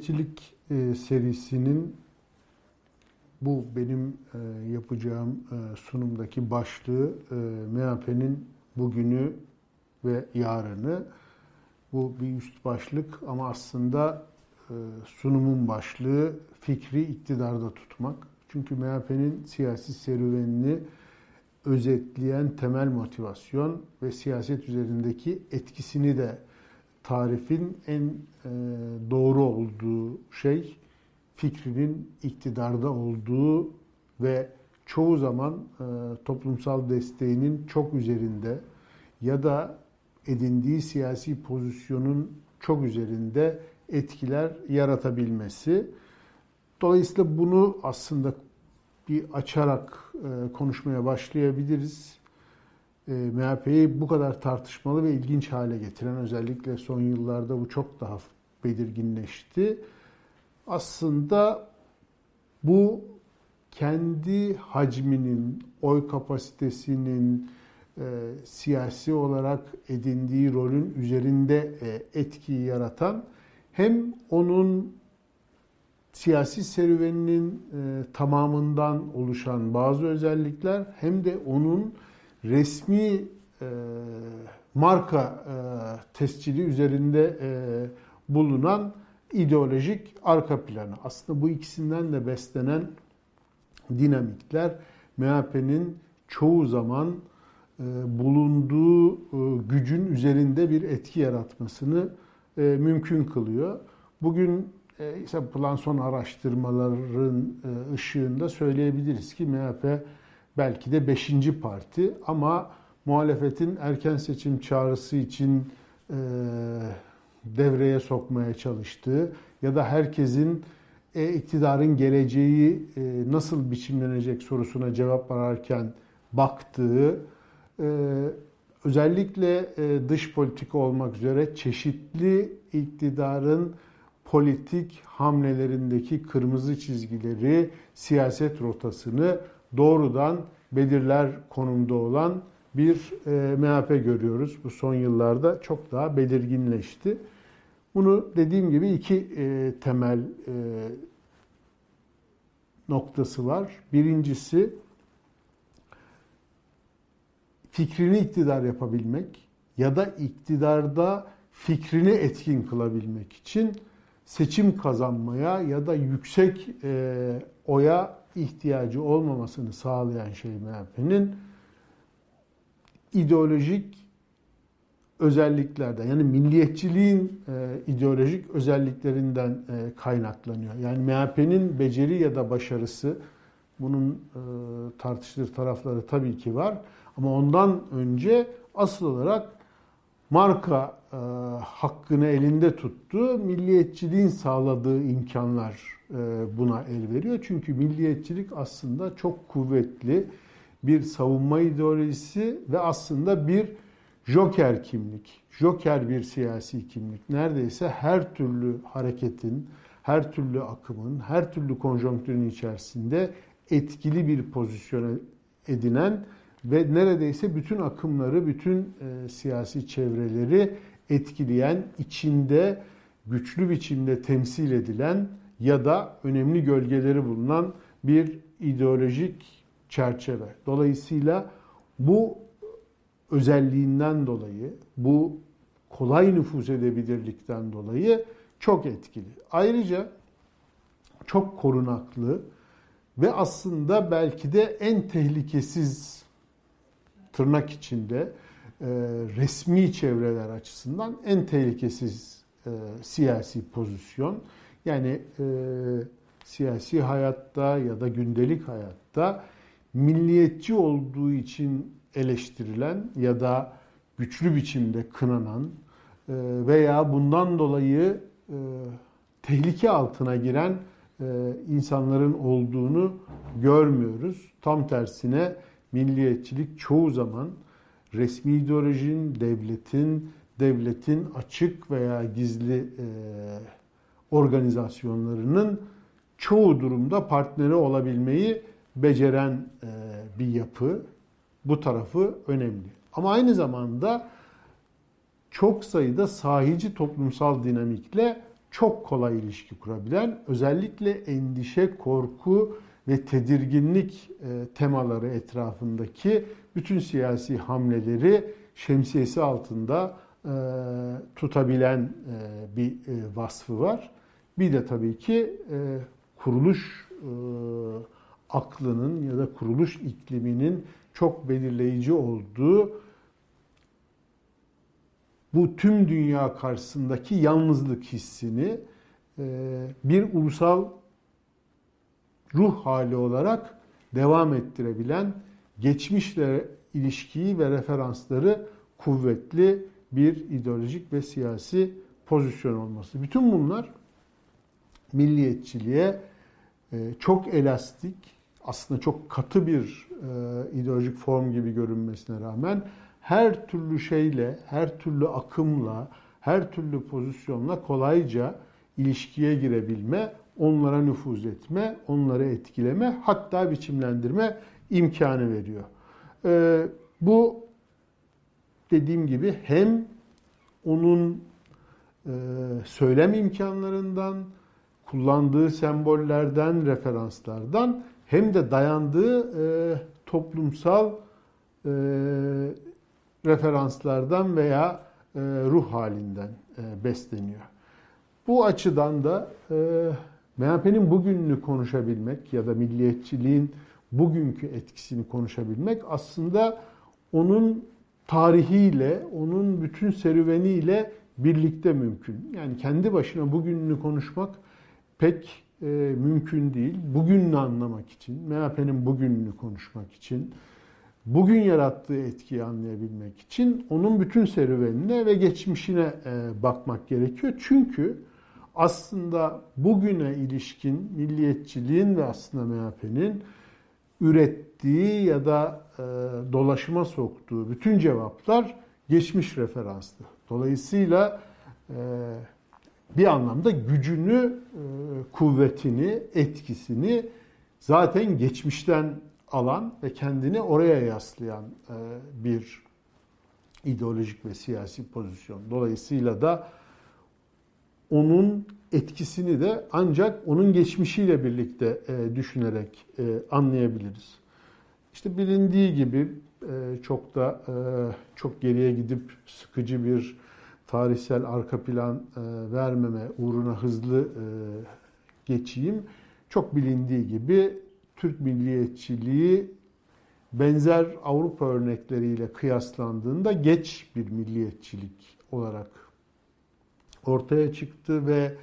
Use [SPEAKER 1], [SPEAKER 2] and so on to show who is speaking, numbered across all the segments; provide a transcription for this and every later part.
[SPEAKER 1] Milliyetçilik e, serisinin bu benim e, yapacağım e, sunumdaki başlığı e, MHP'nin bugünü ve yarını. Bu bir üst başlık ama aslında sunumun başlığı fikri iktidarda tutmak. Çünkü MHP'nin siyasi serüvenini özetleyen temel motivasyon ve siyaset üzerindeki etkisini de tarifin en e, doğru olduğu şey fikrinin iktidarda olduğu ve çoğu zaman e, toplumsal desteğinin çok üzerinde ya da edindiği siyasi pozisyonun çok üzerinde etkiler yaratabilmesi. Dolayısıyla bunu aslında bir açarak e, konuşmaya başlayabiliriz. E, MHP'yi bu kadar tartışmalı ve ilginç hale getiren özellikle son yıllarda bu çok daha belirginleşti. Aslında bu kendi hacminin, oy kapasitesinin e, siyasi olarak edindiği rolün üzerinde e, etkiyi yaratan hem onun siyasi serüveninin e, tamamından oluşan bazı özellikler hem de onun resmi e, marka e, tescili üzerinde e, bulunan ideolojik arka planı. Aslında bu ikisinden de beslenen dinamikler MHP'nin çoğu zaman e, bulunduğu e, gücün üzerinde bir etki yaratmasını e, mümkün kılıyor. Bugün e, yapılan son araştırmaların e, ışığında söyleyebiliriz ki MHP belki de beşinci parti ama muhalefetin erken seçim çağrısı için e, devreye sokmaya çalıştığı ya da herkesin e, iktidarın geleceği e, nasıl biçimlenecek sorusuna cevap ararken baktığı e, özellikle e, dış politika olmak üzere çeşitli iktidarın politik hamlelerindeki kırmızı çizgileri, siyaset rotasını doğrudan belirler konumda olan bir e, MHP görüyoruz. Bu son yıllarda çok daha belirginleşti. Bunu dediğim gibi iki e, temel e, noktası var. Birincisi fikrini iktidar yapabilmek ya da iktidarda fikrini etkin kılabilmek için seçim kazanmaya ya da yüksek e, oya ihtiyacı olmamasını sağlayan şey MHP'nin ideolojik özelliklerden yani milliyetçiliğin e, ideolojik özelliklerinden e, kaynaklanıyor. Yani MHP'nin beceri ya da başarısı bunun e, tartışılır tarafları tabii ki var ama ondan önce asıl olarak marka e, hakkını elinde tuttu. Milliyetçiliğin sağladığı imkanlar buna el veriyor. Çünkü milliyetçilik aslında çok kuvvetli bir savunma ideolojisi ve aslında bir joker kimlik, joker bir siyasi kimlik. Neredeyse her türlü hareketin, her türlü akımın, her türlü konjonktürün içerisinde etkili bir pozisyona edinen ve neredeyse bütün akımları, bütün e, siyasi çevreleri etkileyen, içinde güçlü biçimde temsil edilen ya da önemli gölgeleri bulunan bir ideolojik çerçeve. Dolayısıyla bu özelliğinden dolayı, bu kolay nüfuz edebilirlikten dolayı çok etkili. Ayrıca çok korunaklı ve aslında belki de en tehlikesiz tırnak içinde e, resmi çevreler açısından en tehlikesiz e, siyasi pozisyon. Yani e, siyasi hayatta ya da gündelik hayatta milliyetçi olduğu için eleştirilen ya da güçlü biçimde kınanan e, veya bundan dolayı e, tehlike altına giren e, insanların olduğunu görmüyoruz. Tam tersine milliyetçilik çoğu zaman resmi ideolojinin, devletin, devletin açık veya gizli e, organizasyonlarının çoğu durumda partneri olabilmeyi beceren e, bir yapı. Bu tarafı önemli. Ama aynı zamanda çok sayıda sahici toplumsal dinamikle çok kolay ilişki kurabilen, özellikle endişe, korku ve tedirginlik e, temaları etrafındaki bütün siyasi hamleleri şemsiyesi altında e, tutabilen bir vasfı var. Bir de tabii ki kuruluş aklının ya da kuruluş ikliminin çok belirleyici olduğu bu tüm dünya karşısındaki yalnızlık hissini bir ulusal ruh hali olarak devam ettirebilen geçmişle ilişkiyi ve referansları kuvvetli bir ideolojik ve siyasi pozisyon olması. Bütün bunlar milliyetçiliğe e, çok elastik, aslında çok katı bir e, ideolojik form gibi görünmesine rağmen her türlü şeyle, her türlü akımla, her türlü pozisyonla kolayca ilişkiye girebilme onlara nüfuz etme, onları etkileme, hatta biçimlendirme imkanı veriyor. Ee, bu dediğim gibi hem onun e, söylem imkanlarından, kullandığı sembollerden, referanslardan hem de dayandığı e, toplumsal e, referanslardan veya e, ruh halinden e, besleniyor. Bu açıdan da e, MHP'nin bugününü konuşabilmek ya da milliyetçiliğin bugünkü etkisini konuşabilmek aslında onun tarihiyle, onun bütün serüveniyle birlikte mümkün. Yani kendi başına bugününü konuşmak pek e, mümkün değil. Bugününü anlamak için, MHP'nin bugününü konuşmak için, bugün yarattığı etkiyi anlayabilmek için onun bütün serüvenine ve geçmişine e, bakmak gerekiyor. Çünkü aslında bugüne ilişkin milliyetçiliğin ve aslında MHP'nin ürettiği ya da e, dolaşıma soktuğu bütün cevaplar geçmiş referanslı. Dolayısıyla e, bir anlamda gücünü, e, kuvvetini, etkisini zaten geçmişten alan ve kendini oraya yaslayan e, bir ideolojik ve siyasi pozisyon. Dolayısıyla da onun etkisini de ancak onun geçmişiyle birlikte e, düşünerek anlayabiliriz. İşte bilindiği gibi çok da çok geriye gidip sıkıcı bir tarihsel arka plan e, vermeme uğruna hızlı e, geçeyim. Çok bilindiği gibi Türk milliyetçiliği benzer Avrupa örnekleriyle kıyaslandığında geç bir milliyetçilik olarak ortaya çıktı ve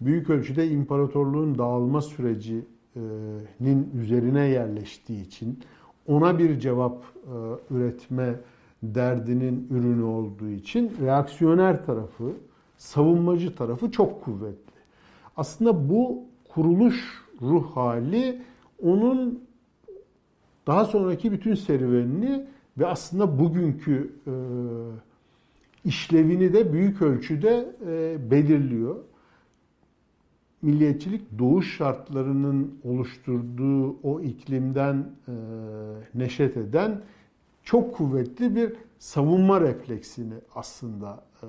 [SPEAKER 1] büyük ölçüde imparatorluğun dağılma sürecinin üzerine yerleştiği için ona bir cevap e, üretme derdinin ürünü olduğu için reaksiyoner tarafı, savunmacı tarafı çok kuvvetli. Aslında bu kuruluş ruh hali onun daha sonraki bütün serüvenini ve aslında bugünkü e, işlevini de büyük ölçüde e, belirliyor. Milliyetçilik doğuş şartlarının oluşturduğu o iklimden e, neşet eden çok kuvvetli bir savunma refleksini aslında e,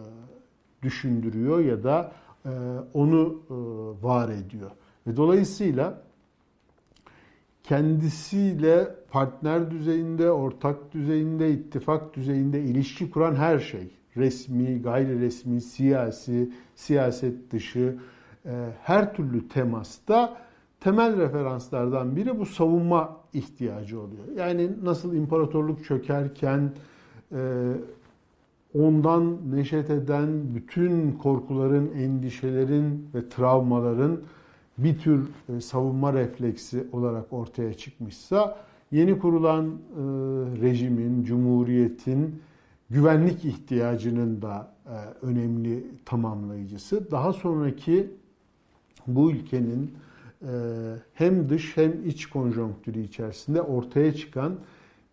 [SPEAKER 1] düşündürüyor ya da e, onu e, var ediyor. Ve dolayısıyla kendisiyle partner düzeyinde, ortak düzeyinde, ittifak düzeyinde ilişki kuran her şey, resmi, gayri resmi, siyasi, siyaset dışı e, her türlü temasta temel referanslardan biri bu savunma ihtiyacı oluyor. Yani nasıl imparatorluk çökerken e, ondan neşet eden bütün korkuların, endişelerin ve travmaların bir tür e, savunma refleksi olarak ortaya çıkmışsa yeni kurulan rejimin, cumhuriyetin güvenlik ihtiyacının da e, önemli tamamlayıcısı. Daha sonraki bu ülkenin e, hem dış hem iç konjonktürü içerisinde ortaya çıkan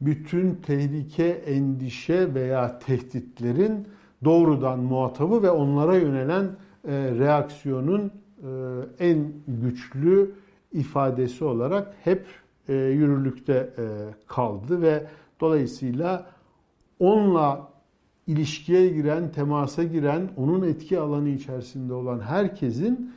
[SPEAKER 1] bütün tehlike, endişe veya tehditlerin doğrudan muhatabı ve onlara yönelen e, reaksiyonun en güçlü ifadesi olarak hep yürürlükte kaldı ve dolayısıyla onunla ilişkiye giren, temasa giren, onun etki alanı içerisinde olan herkesin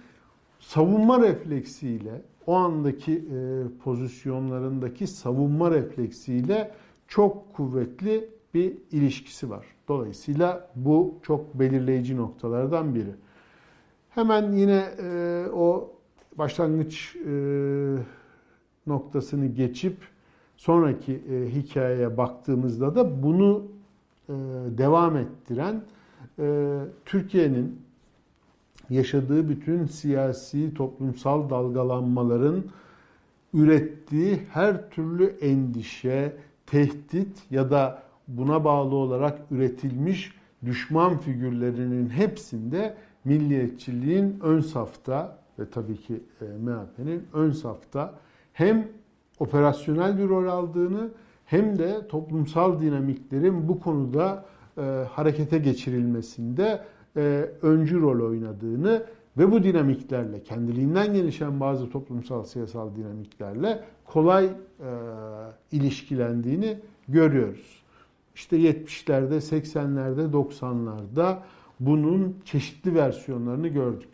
[SPEAKER 1] savunma refleksiyle, o andaki e, pozisyonlarındaki savunma refleksiyle çok kuvvetli bir ilişkisi var. Dolayısıyla bu çok belirleyici noktalardan biri. Hemen yine e, o başlangıç e, noktasını geçip sonraki e, hikayeye baktığımızda da bunu e, devam ettiren e, Türkiye'nin yaşadığı bütün siyasi, toplumsal dalgalanmaların ürettiği her türlü endişe, tehdit ya da buna bağlı olarak üretilmiş düşman figürlerinin hepsinde milliyetçiliğin ön safta ve tabii ki e, MHP'nin ön safta hem operasyonel bir rol aldığını hem de toplumsal dinamiklerin bu konuda e, harekete geçirilmesinde e, öncü rol oynadığını ve bu dinamiklerle, kendiliğinden gelişen bazı toplumsal siyasal dinamiklerle kolay e, ilişkilendiğini görüyoruz. İşte 70'lerde, 80'lerde, 90'larda bunun çeşitli versiyonlarını gördük.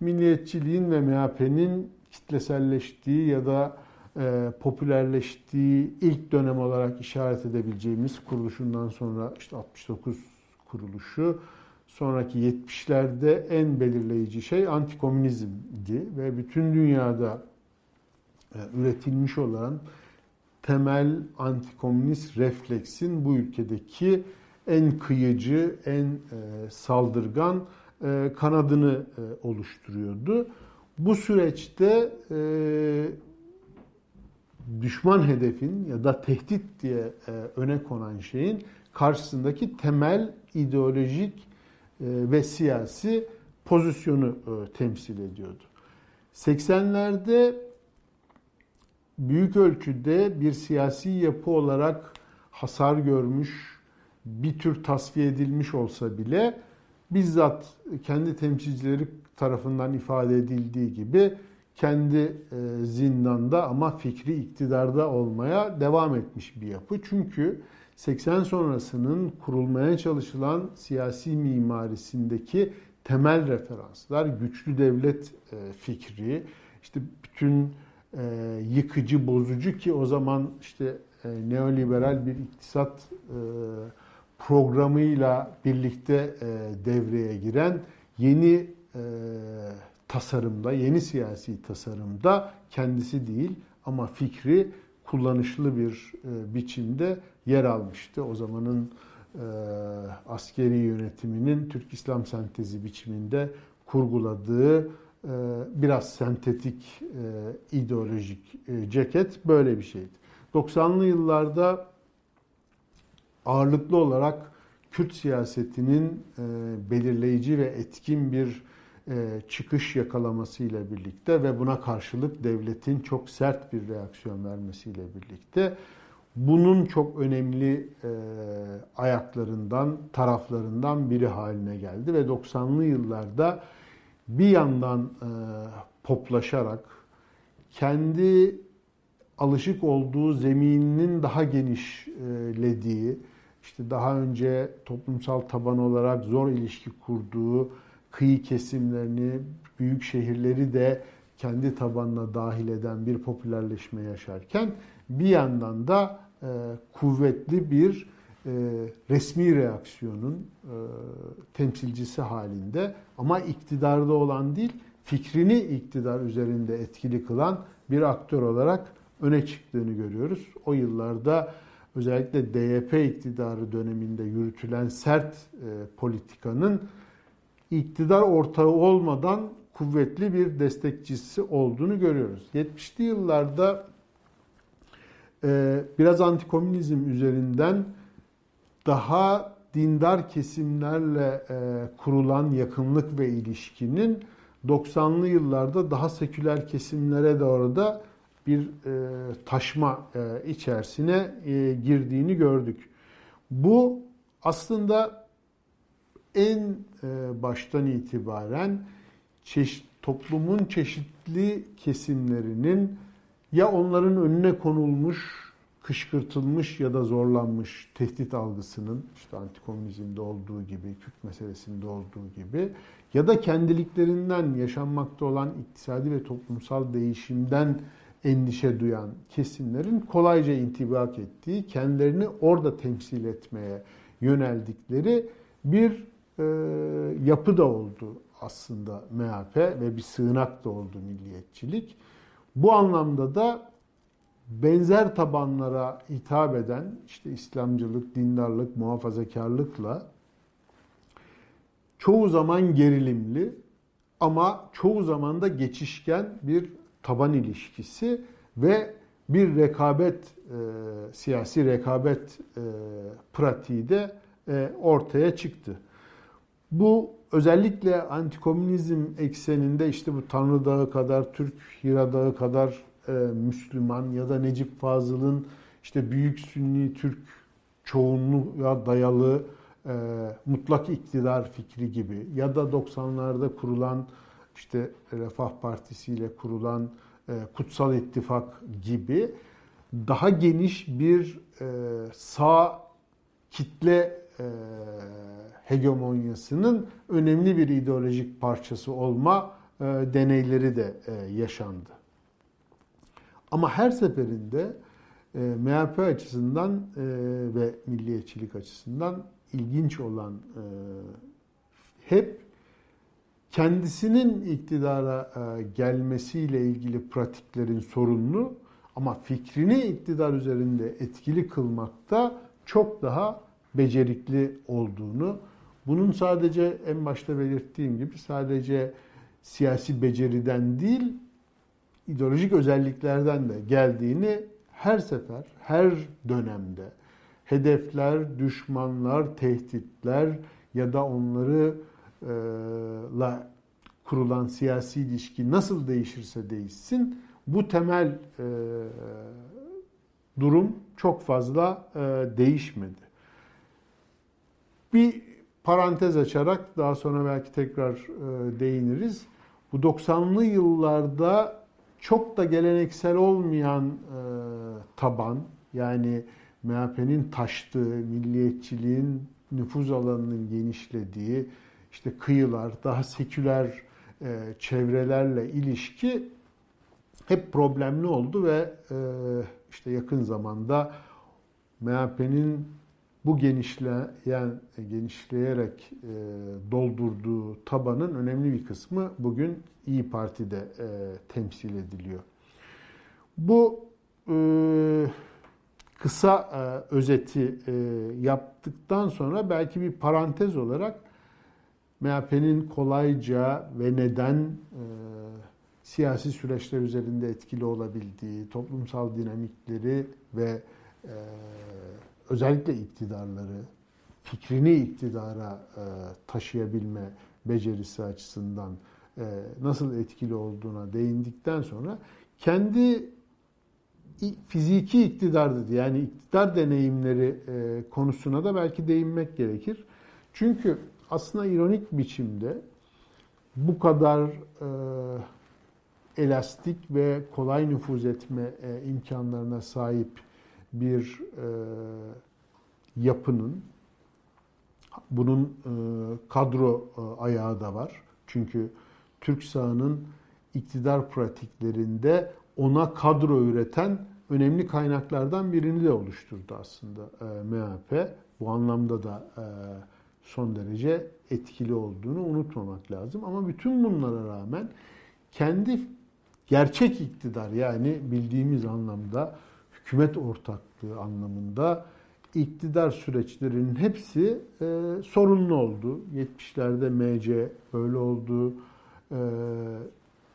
[SPEAKER 1] Milliyetçiliğin ve MHP'nin kitleselleştiği ya da e, popülerleştiği ilk dönem olarak işaret edebileceğimiz kuruluşundan sonra işte 69 kuruluşu sonraki 70'lerde en belirleyici şey antikomünizmdi ve bütün dünyada e, üretilmiş olan temel antikomünist refleksin bu ülkedeki en kıyıcı, en e, saldırgan e, kanadını oluşturuyordu. Bu süreçte düşman hedefin ya da tehdit diye öne konan şeyin karşısındaki temel ideolojik ve siyasi pozisyonu e, temsil ediyordu. 80'lerde büyük ölçüde bir siyasi yapı olarak hasar görmüş, bir tür tasfiye edilmiş olsa bile bizzat kendi temsilcileri tarafından ifade edildiği gibi kendi e, zindanda ama fikri iktidarda olmaya devam etmiş bir yapı. Çünkü 80 sonrasının kurulmaya çalışılan siyasi mimarisindeki temel referanslar, güçlü devlet e, fikri, işte bütün e, yıkıcı, bozucu ki o zaman işte e, neoliberal bir iktisat programıyla birlikte devreye giren yeni tasarımda, yeni siyasi tasarımda kendisi değil ama fikri kullanışlı bir biçimde yer almıştı. O zamanın e, askeri yönetiminin Türk İslam sentezi biçiminde kurguladığı e, biraz sentetik e, ideolojik e, ceket böyle bir şeydi. 90'lı yıllarda ağırlıklı olarak Kürt siyasetinin e, belirleyici ve etkin bir e, çıkış yakalamasıyla birlikte ve buna karşılık devletin çok sert bir reaksiyon vermesiyle birlikte bunun çok önemli e, ayaklarından, taraflarından biri haline geldi ve 90'lı yıllarda bir yandan e, poplaşarak kendi alışık olduğu zemininin daha genişlediği, işte daha önce toplumsal taban olarak zor ilişki kurduğu kıyı kesimlerini, büyük şehirleri de kendi tabanına dahil eden bir popülerleşme yaşarken bir yandan da e, kuvvetli bir e, resmi reaksiyonun e, temsilcisi halinde ama iktidarda olan değil, fikrini iktidar üzerinde etkili kılan bir aktör olarak öne çıktığını görüyoruz. O yıllarda özellikle DYP iktidarı döneminde yürütülen sert politikanın iktidar ortağı olmadan kuvvetli bir destekçisi olduğunu görüyoruz. 70'li yıllarda e, biraz antikomünizm üzerinden daha dindar kesimlerle e, kurulan yakınlık ve ilişkinin 90'lı yıllarda daha seküler kesimlere doğru da bir e, taşma e, içerisine girdiğini gördük. Bu aslında en baştan itibaren toplumun çeşitli kesimlerinin ya onların önüne konulmuş, kışkırtılmış ya da zorlanmış tehdit algısının işte antikomünizmde olduğu gibi, Kürt meselesinde olduğu gibi ya da kendiliklerinden yaşanmakta olan iktisadi ve toplumsal değişimden endişe duyan kesimlerin kolayca intibak ettiği, kendilerini orada temsil etmeye yöneldikleri bir e, yapı da oldu aslında MHP ve bir sığınak da oldu milliyetçilik. Bu anlamda da benzer tabanlara hitap eden işte İslamcılık, dindarlık, muhafazakarlıkla çoğu zaman gerilimli ama çoğu zaman da geçişken bir taban ilişkisi ve bir rekabet, e, siyasi rekabet e, pratiği de e, ortaya çıktı. Bu özellikle antikomünizm ekseninde işte bu Tanrı Dağı kadar, Türk Hira Dağı kadar e, Müslüman ya da Necip Fazıl'ın işte büyük Sünni Türk çoğunluğa dayalı e, mutlak iktidar fikri gibi ya da 90'larda kurulan işte Refah Partisi ile kurulan e, Kutsal İttifak gibi daha geniş bir e, sağ kitle e, hegemonyasının önemli bir ideolojik parçası olma e, deneyleri de e, yaşandı. Ama her seferinde MHP açısından ve milliyetçilik açısından ilginç olan hep kendisinin iktidara gelmesiyle ilgili pratiklerin sorunlu ama fikrini iktidar üzerinde etkili kılmakta çok daha becerikli olduğunu, bunun sadece en başta belirttiğim gibi sadece siyasi beceriden değil, ideolojik özelliklerden de geldiğini her sefer, her dönemde hedefler, düşmanlar, tehditler ya da onları e, la kurulan siyasi ilişki nasıl değişirse değişsin bu temel e, durum çok fazla e, değişmedi. Bir parantez açarak daha sonra belki tekrar e, değiniriz. Bu 90'lı yıllarda çok da geleneksel olmayan e, taban yani MHP'nin taştığı, milliyetçiliğin nüfuz alanının genişlediği, işte kıyılar, daha seküler e, çevrelerle ilişki hep problemli oldu ve e, işte yakın zamanda MHP'nin bu genişleyen, genişleyerek e, doldurduğu tabanın önemli bir kısmı bugün İyi Parti'de e, temsil ediliyor. Bu e, kısa e, özeti e, yaptıktan sonra belki bir parantez olarak MHP'nin kolayca ve neden e, siyasi süreçler üzerinde etkili olabildiği, toplumsal dinamikleri ve e, özellikle iktidarları fikrini iktidara e, taşıyabilme becerisi açısından e, nasıl etkili olduğuna değindikten sonra kendi fiziki iktidar dedi. Yani iktidar deneyimleri e, konusuna da belki değinmek gerekir. Çünkü aslında ironik biçimde bu kadar elastik ve kolay nüfuz etme imkanlarına sahip bir e, yapının bunun e, kadro e, ayağı da var. Çünkü Türk sahanın iktidar pratiklerinde ona kadro üreten önemli kaynaklardan birini de oluşturdu aslında e, MHP. Bu anlamda da e, son derece etkili olduğunu unutmamak lazım. Ama bütün bunlara rağmen kendi gerçek iktidar yani bildiğimiz anlamda hükümet ortaklığı anlamında iktidar süreçlerinin hepsi e, sorunlu oldu. 70'lerde MC böyle oldu. E,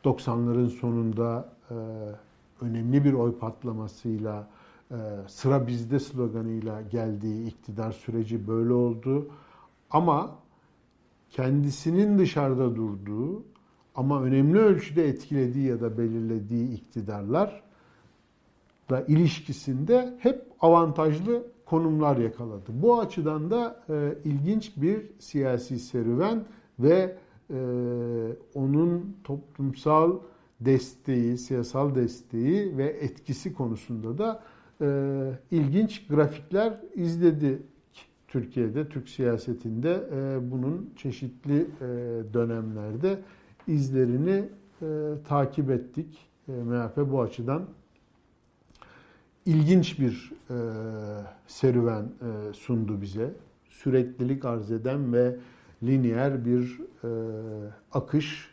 [SPEAKER 1] 90'ların sonunda e, önemli bir oy patlamasıyla e, sıra bizde sloganıyla geldiği iktidar süreci böyle oldu. Ama kendisinin dışarıda durduğu ama önemli ölçüde etkilediği ya da belirlediği iktidarlar da ilişkisinde hep avantajlı konumlar yakaladı. Bu açıdan da e, ilginç bir siyasi serüven ve e, onun toplumsal desteği, siyasal desteği ve etkisi konusunda da e, ilginç grafikler izledi Türkiye'de, Türk siyasetinde e, bunun çeşitli e, dönemlerde izlerini e, takip ettik. E, MHP bu açıdan ilginç bir e, serüven e, sundu bize. Süreklilik arz eden ve lineer bir e, akış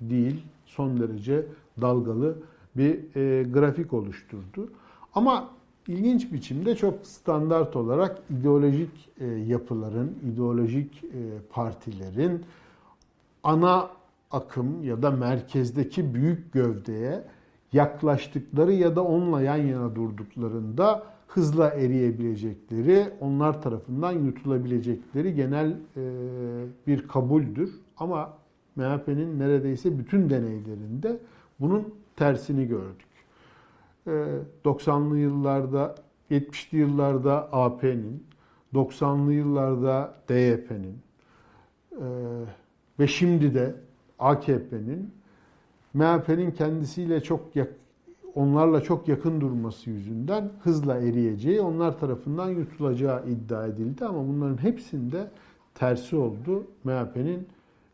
[SPEAKER 1] değil, son derece dalgalı bir e, grafik oluşturdu. Ama ilginç biçimde çok standart olarak ideolojik e, yapıların, ideolojik e, partilerin ana akım ya da merkezdeki büyük gövdeye yaklaştıkları ya da onunla yan yana durduklarında hızla eriyebilecekleri, onlar tarafından yutulabilecekleri genel e, bir kabuldür. Ama MHP'nin neredeyse bütün deneylerinde bunun tersini gördük. 90'lı yıllarda, 70'li yıllarda AP'nin, 90'lı yıllarda DYP'nin ve şimdi de AKP'nin MHP'nin kendisiyle çok onlarla çok yakın durması yüzünden hızla eriyeceği, onlar tarafından yutulacağı iddia edildi ama bunların hepsinde tersi oldu. MHP'nin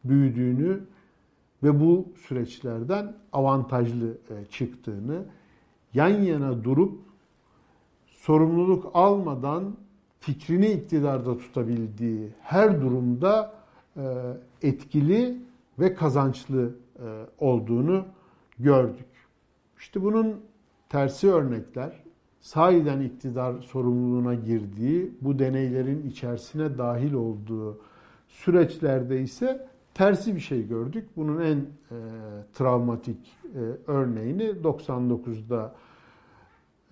[SPEAKER 1] büyüdüğünü ve bu süreçlerden avantajlı e, çıktığını, yan yana durup sorumluluk almadan fikrini iktidarda tutabildiği her durumda e, etkili ve kazançlı olduğunu gördük. İşte bunun tersi örnekler sahiden iktidar sorumluluğuna girdiği, bu deneylerin içerisine dahil olduğu süreçlerde ise tersi bir şey gördük. Bunun en e, travmatik e, örneğini 99'da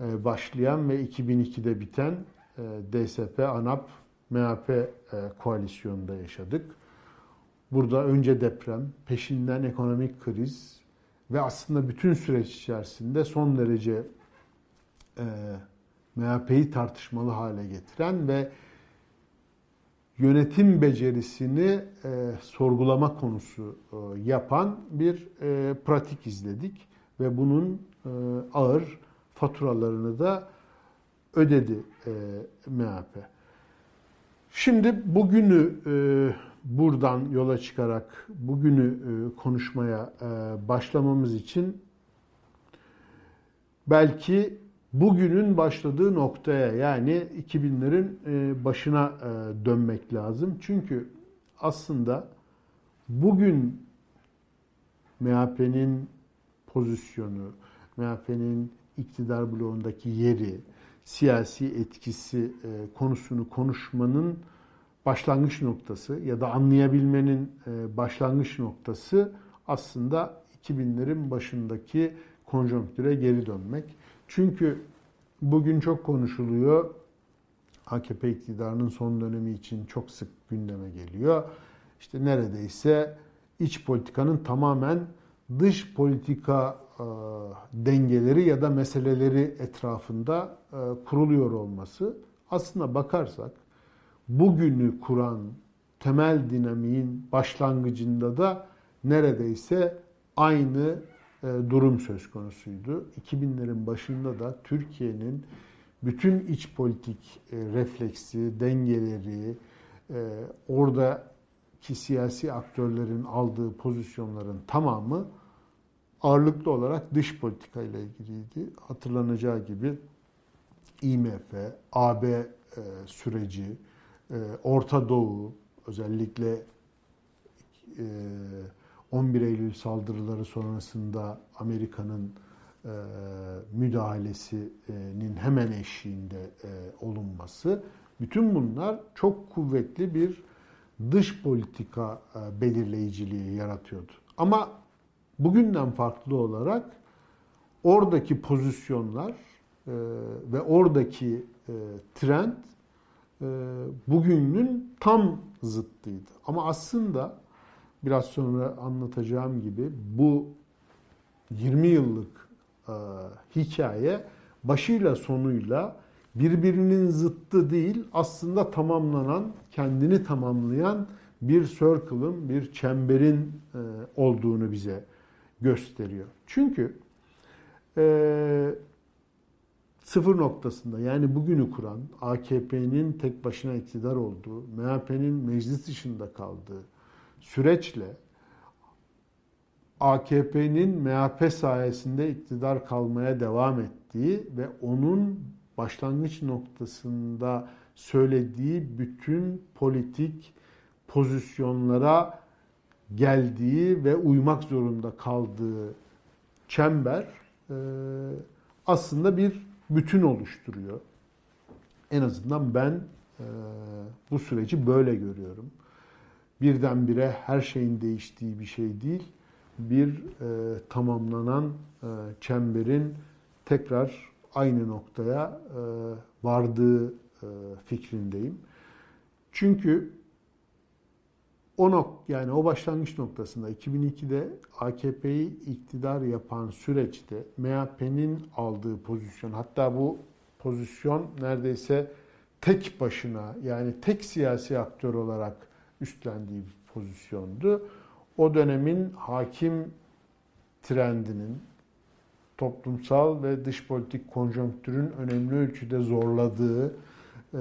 [SPEAKER 1] e, başlayan ve 2002'de biten e, DSP, ANAP, MHP e, koalisyonunda yaşadık. Burada önce deprem, peşinden ekonomik kriz ve aslında bütün süreç içerisinde son derece e, MHP'yi tartışmalı hale getiren ve yönetim becerisini e, sorgulama konusu e, yapan bir e, pratik izledik ve bunun e, ağır faturalarını da ödedi e, MHP. Şimdi bugünü e, buradan yola çıkarak bugünü e, konuşmaya e, başlamamız için belki bugünün başladığı noktaya yani 2000'lerin e, başına dönmek lazım. Çünkü aslında bugün MHP'nin pozisyonu, MHP'nin iktidar bloğundaki yeri, siyasi etkisi konusunu konuşmanın başlangıç noktası ya da anlayabilmenin e, başlangıç noktası aslında 2000'lerin başındaki konjonktüre geri dönmek. Çünkü bugün çok konuşuluyor. AKP iktidarının son dönemi için çok sık gündeme geliyor. İşte neredeyse iç politikanın tamamen dış politika e, dengeleri ya da meseleleri etrafında e, kuruluyor olması. Aslında bakarsak bugünü kuran temel dinamiğin başlangıcında da neredeyse aynı e, durum söz konusuydu. 2000'lerin başında da Türkiye'nin bütün iç politik e, refleksi, dengeleri, e, oradaki siyasi aktörlerin aldığı pozisyonların tamamı ağırlıklı olarak dış politika ile ilgiliydi. Hatırlanacağı gibi IMF, AB süreci, Orta Doğu özellikle 11 e, Eylül saldırıları sonrasında Amerika'nın e, müdahalesinin hemen eşiğinde e, olunması bütün bunlar çok kuvvetli bir dış politika belirleyiciliği yaratıyordu. Ama bugünden farklı olarak oradaki pozisyonlar ve oradaki trend bugünün tam zıttıydı. Ama aslında biraz sonra anlatacağım gibi bu 20 yıllık e, hikaye başıyla sonuyla birbirinin zıttı değil aslında tamamlanan, kendini tamamlayan bir circle'ın, bir çemberin e, olduğunu bize gösteriyor. Çünkü e, sıfır noktasında yani bugünü kuran AKP'nin tek başına iktidar olduğu, MHP'nin meclis dışında kaldığı süreçle AKP'nin MHP sayesinde iktidar kalmaya devam ettiği ve onun başlangıç noktasında söylediği bütün politik pozisyonlara geldiği ve uymak zorunda kaldığı çember aslında bir bütün oluşturuyor. En azından ben e, bu süreci böyle görüyorum. Birdenbire her şeyin değiştiği bir şey değil, bir e, tamamlanan e, çemberin tekrar aynı noktaya e, vardığı e, fikrindeyim. Çünkü o nok yani o başlangıç noktasında 2002'de AKP'yi iktidar yapan süreçte MHP'nin aldığı pozisyon hatta bu pozisyon neredeyse tek başına yani tek siyasi aktör olarak üstlendiği bir pozisyondu. O dönemin hakim trendinin toplumsal ve dış politik konjonktürün önemli ölçüde zorladığı e,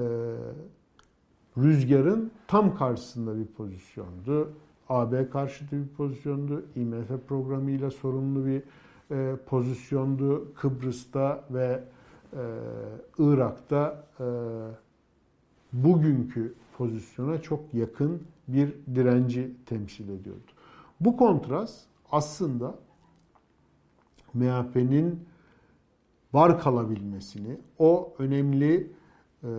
[SPEAKER 1] rüzgarın tam karşısında bir pozisyondu. AB karşıtı bir pozisyondu. IMF programıyla sorumlu bir e, pozisyondu. Kıbrıs'ta ve e, Irak'ta e, bugünkü pozisyona çok yakın bir direnci temsil ediyordu. Bu kontrast aslında MHP'nin var kalabilmesini, o önemli e,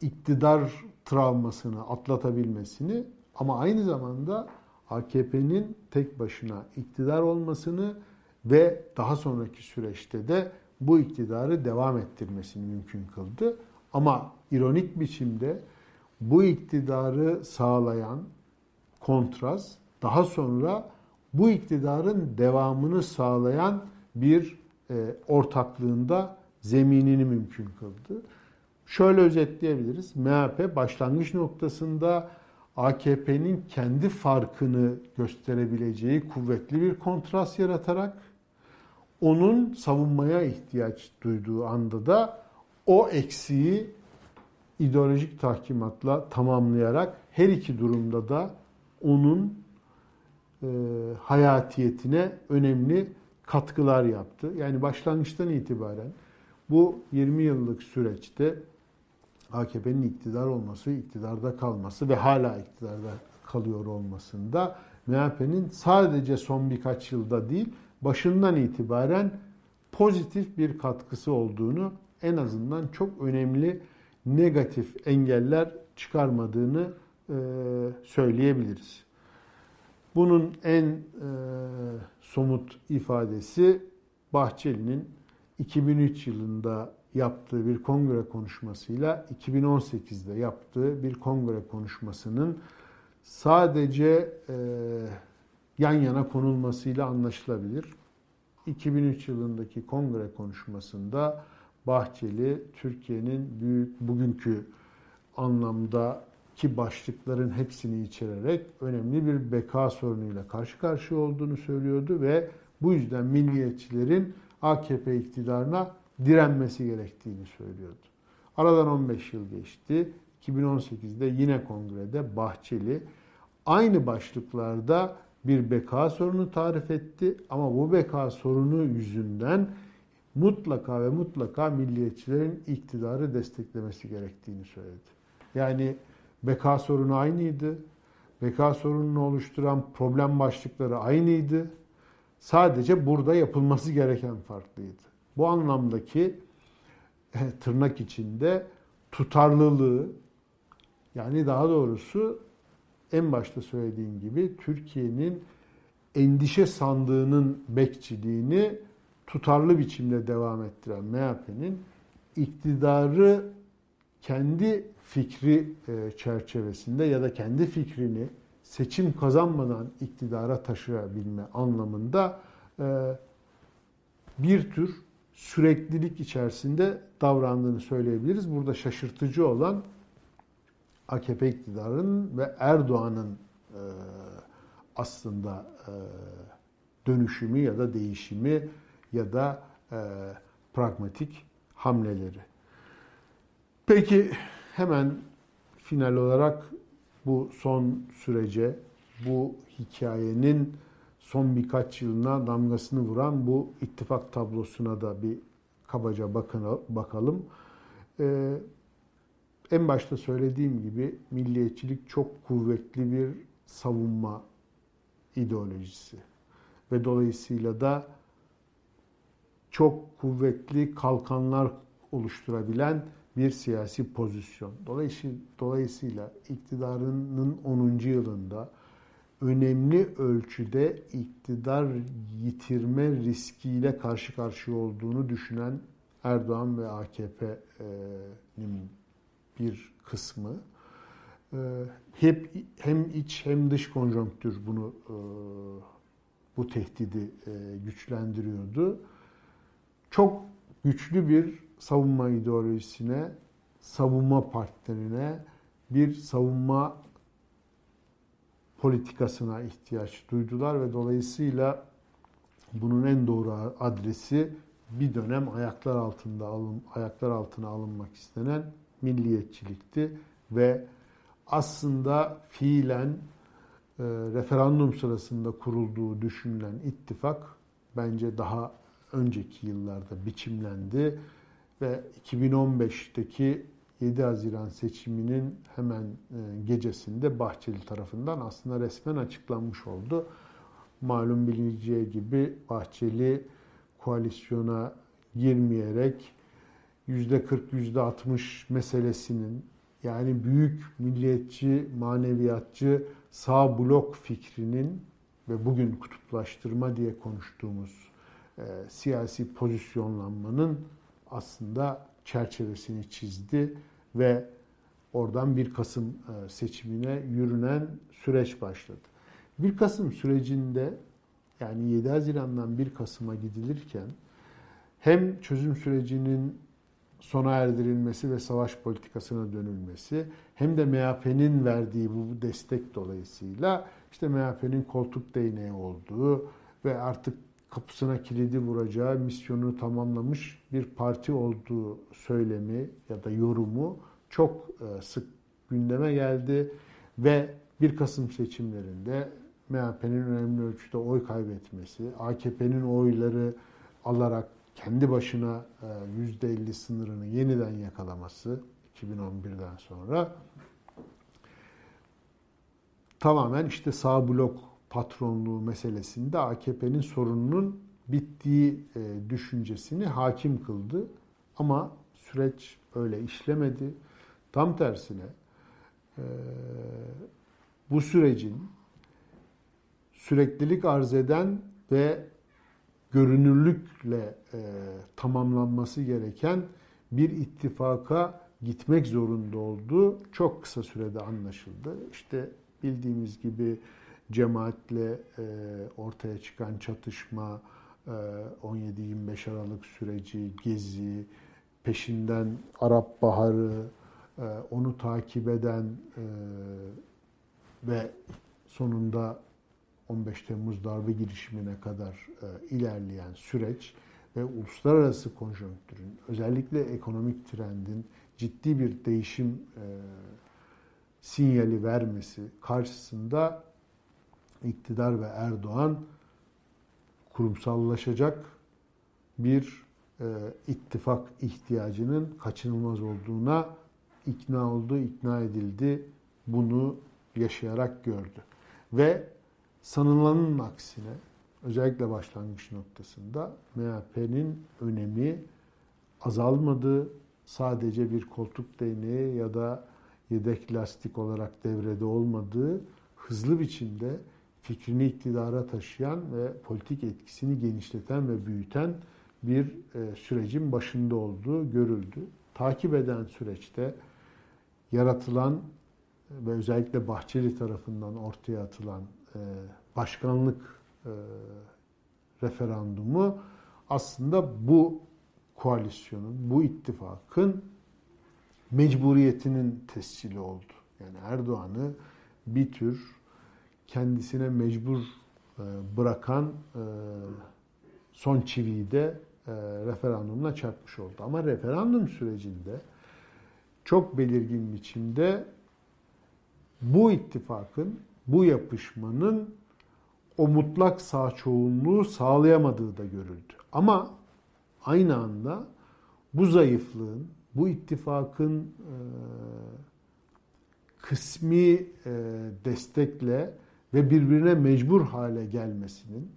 [SPEAKER 1] iktidar travmasını atlatabilmesini ama aynı zamanda AKP'nin tek başına iktidar olmasını ve daha sonraki süreçte de bu iktidarı devam ettirmesini mümkün kıldı. Ama ironik biçimde bu iktidarı sağlayan kontrast daha sonra bu iktidarın devamını sağlayan bir e, ortaklığında zeminini mümkün kıldı. Şöyle özetleyebiliriz. MHP başlangıç noktasında AKP'nin kendi farkını gösterebileceği kuvvetli bir kontrast yaratarak onun savunmaya ihtiyaç duyduğu anda da o eksiği ideolojik tahkimatla tamamlayarak her iki durumda da onun e, hayatiyetine önemli katkılar yaptı. Yani başlangıçtan itibaren bu 20 yıllık süreçte AKP'nin iktidar olması, iktidarda kalması ve hala iktidarda kalıyor olmasında MHP'nin sadece son birkaç yılda değil, başından itibaren pozitif bir katkısı olduğunu en azından çok önemli negatif engeller çıkarmadığını e, söyleyebiliriz. Bunun en e, somut ifadesi Bahçeli'nin 2003 yılında yaptığı bir kongre konuşmasıyla 2018'de yaptığı bir kongre konuşmasının sadece e, yan yana konulmasıyla anlaşılabilir. 2003 yılındaki kongre konuşmasında Bahçeli Türkiye'nin büyük bugünkü anlamda ki başlıkların hepsini içererek önemli bir beka sorunuyla karşı karşıya olduğunu söylüyordu ve bu yüzden milliyetçilerin AKP iktidarına direnmesi gerektiğini söylüyordu. Aradan 15 yıl geçti. 2018'de yine kongrede Bahçeli aynı başlıklarda bir beka sorunu tarif etti ama bu beka sorunu yüzünden mutlaka ve mutlaka milliyetçilerin iktidarı desteklemesi gerektiğini söyledi. Yani beka sorunu aynıydı. Beka sorununu oluşturan problem başlıkları aynıydı. Sadece burada yapılması gereken farklıydı. Bu anlamdaki e, tırnak içinde tutarlılığı yani daha doğrusu en başta söylediğim gibi Türkiye'nin endişe sandığının bekçiliğini tutarlı biçimde devam ettiren MHP'nin iktidarı kendi fikri e, çerçevesinde ya da kendi fikrini seçim kazanmadan iktidara taşıyabilme anlamında e, bir tür süreklilik içerisinde davrandığını söyleyebiliriz. Burada şaşırtıcı olan AKP iktidarının ve Erdoğan'ın e, aslında dönüşümü ya da değişimi ya da pragmatik hamleleri. Peki hemen final olarak bu son sürece, bu hikayenin son birkaç yılına damgasını vuran bu ittifak tablosuna da bir kabaca bakalım. Ee, en başta söylediğim gibi milliyetçilik çok kuvvetli bir savunma ideolojisi ve dolayısıyla da çok kuvvetli kalkanlar oluşturabilen bir siyasi pozisyon. Dolayısıyla, dolayısıyla iktidarının 10. yılında önemli ölçüde iktidar yitirme riskiyle karşı karşıya olduğunu düşünen Erdoğan ve AKP'nin bir kısmı e, hep hem iç hem dış konjonktür bunu e, bu tehdidi e, güçlendiriyordu. Çok güçlü bir savunma ideolojisine, savunma partnerine, bir savunma politikasına ihtiyaç duydular ve dolayısıyla bunun en doğru adresi bir dönem ayaklar altında alın, ayaklar altına alınmak istenen milliyetçilikti ve aslında fiilen e, referandum sırasında kurulduğu düşünülen ittifak bence daha önceki yıllarda biçimlendi ve 2015'teki 7 Haziran seçiminin hemen e, gecesinde Bahçeli tarafından aslında resmen açıklanmış oldu. Malum bilineceği gibi Bahçeli koalisyona girmeyerek %40, %60 meselesinin yani büyük milliyetçi, maneviyatçı sağ blok fikrinin ve bugün kutuplaştırma diye konuştuğumuz e, siyasi pozisyonlanmanın aslında çerçevesini çizdi ve oradan 1 Kasım e, seçimine yürünen süreç başladı. 1 Kasım sürecinde yani 7 Haziran'dan 1 Kasım'a gidilirken hem çözüm sürecinin sona erdirilmesi ve savaş politikasına dönülmesi hem de MHP'nin verdiği bu destek dolayısıyla işte MHP'nin koltuk değneği olduğu ve artık kapısına kilidi vuracağı misyonu tamamlamış bir parti olduğu söylemi ya da yorumu çok e, sık gündeme geldi ve 1 Kasım seçimlerinde MHP'nin önemli ölçüde oy kaybetmesi, AKP'nin oyları alarak kendi başına %50 e, sınırını yeniden yakalaması 2011'den sonra tamamen işte sağ blok patronluğu meselesinde AKP'nin sorununun bittiği e, düşüncesini hakim kıldı. Ama süreç öyle işlemedi. Tam tersine e, bu sürecin süreklilik arz eden ve görünürlükle e, tamamlanması gereken bir ittifaka gitmek zorunda olduğu çok kısa sürede anlaşıldı. İşte bildiğimiz gibi cemaatle e, ortaya çıkan çatışma, e, 17-25 Aralık süreci, gezi, peşinden Arap Baharı, e, onu takip eden e, ve sonunda 15 Temmuz darbe girişimine kadar e, ilerleyen süreç ve uluslararası konjonktürün, özellikle ekonomik trendin ciddi bir değişim e, sinyali vermesi karşısında iktidar ve Erdoğan kurumsallaşacak bir e, ittifak ihtiyacının kaçınılmaz olduğuna ikna oldu, ikna edildi. Bunu yaşayarak gördü. Ve sanılanın aksine özellikle başlangıç noktasında MHP'nin önemi azalmadı. Sadece bir koltuk değneği ya da yedek lastik olarak devrede olmadığı hızlı biçimde fikrini iktidara taşıyan ve politik etkisini genişleten ve büyüten bir e, sürecin başında olduğu görüldü. Takip eden süreçte yaratılan ve özellikle Bahçeli tarafından ortaya atılan e, başkanlık e, referandumu aslında bu koalisyonun, bu ittifakın mecburiyetinin tescili oldu. Yani Erdoğan'ı bir tür kendisine mecbur e, bırakan e, son çiviyi de e, referandumla çakmış oldu. Ama referandum sürecinde çok belirgin biçimde bu ittifakın, bu yapışmanın o mutlak sağ çoğunluğu sağlayamadığı da görüldü. Ama aynı anda bu zayıflığın, bu ittifakın e, kısmi e, destekle ve birbirine mecbur hale gelmesinin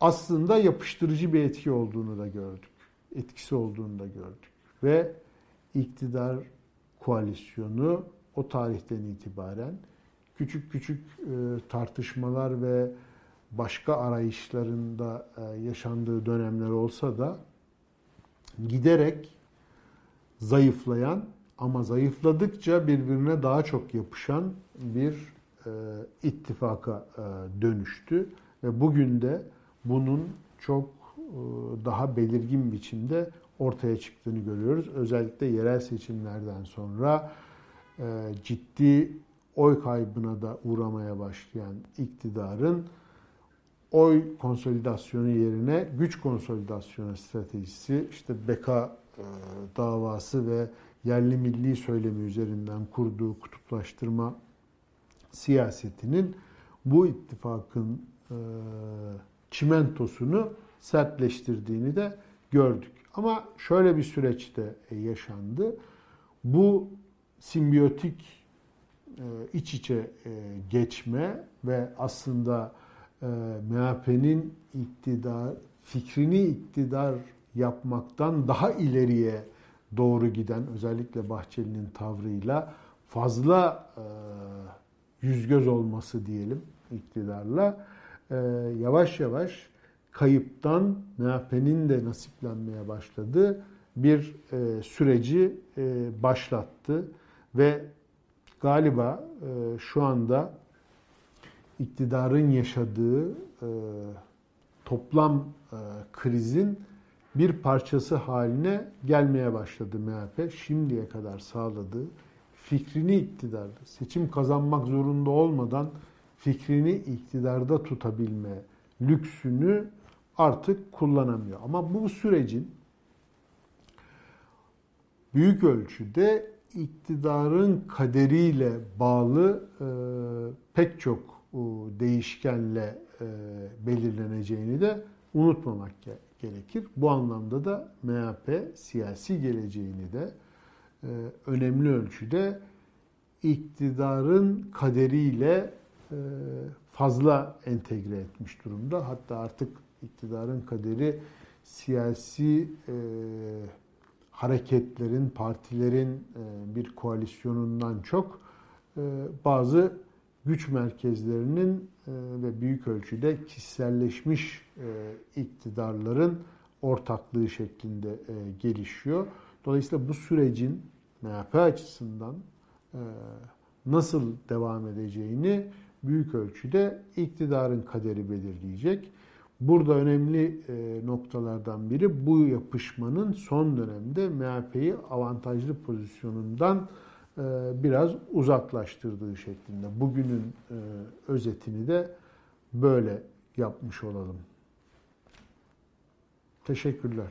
[SPEAKER 1] aslında yapıştırıcı bir etki olduğunu da gördük. Etkisi olduğunu da gördük. Ve iktidar koalisyonu o tarihten itibaren küçük küçük e, tartışmalar ve başka arayışlarında e, yaşandığı dönemler olsa da giderek zayıflayan ama zayıfladıkça birbirine daha çok yapışan bir e, ittifaka dönüştü ve bugün de bunun çok daha belirgin biçimde ortaya çıktığını görüyoruz. Özellikle yerel seçimlerden sonra ciddi oy kaybına da uğramaya başlayan iktidarın oy konsolidasyonu yerine güç konsolidasyonu stratejisi işte beka e, davası ve yerli milli söylemi üzerinden kurduğu kutuplaştırma siyasetinin bu ittifakın e, çimentosunu sertleştirdiğini de gördük. Ama şöyle bir süreçte yaşandı. Bu simbiyotik e, iç içe e, geçme ve aslında e, MHP'nin iktidar fikrini iktidar yapmaktan daha ileriye doğru giden özellikle Bahçeli'nin tavrıyla fazla yüz göz olması diyelim iktidarla yavaş yavaş kayıptan MHP'nin de nasiplenmeye başladığı bir süreci başlattı ve galiba e, şu anda iktidarın yaşadığı e, toplam e, krizin bir parçası haline gelmeye başladı MHP. Şimdiye kadar sağladığı fikrini iktidarda, seçim kazanmak zorunda olmadan fikrini iktidarda tutabilme lüksünü artık kullanamıyor. Ama bu sürecin büyük ölçüde iktidarın kaderiyle bağlı e, pek çok e, değişkenle e, belirleneceğini de unutmamak gerekir. Bu anlamda da MHP siyasi geleceğini de önemli ölçüde iktidarın kaderiyle e, fazla entegre etmiş durumda. Hatta artık iktidarın kaderi siyasi e, hareketlerin, partilerin e, bir koalisyonundan çok bazı güç merkezlerinin ve büyük ölçüde kişiselleşmiş iktidarların ortaklığı şeklinde gelişiyor. Dolayısıyla bu sürecin MHP açısından nasıl devam edeceğini büyük ölçüde iktidarın kaderi belirleyecek. Burada önemli e, noktalardan biri bu yapışmanın son dönemde MHP'yi avantajlı pozisyonundan e, biraz uzaklaştırdığı şeklinde. Bugünün e, özetini de böyle yapmış olalım. Teşekkürler.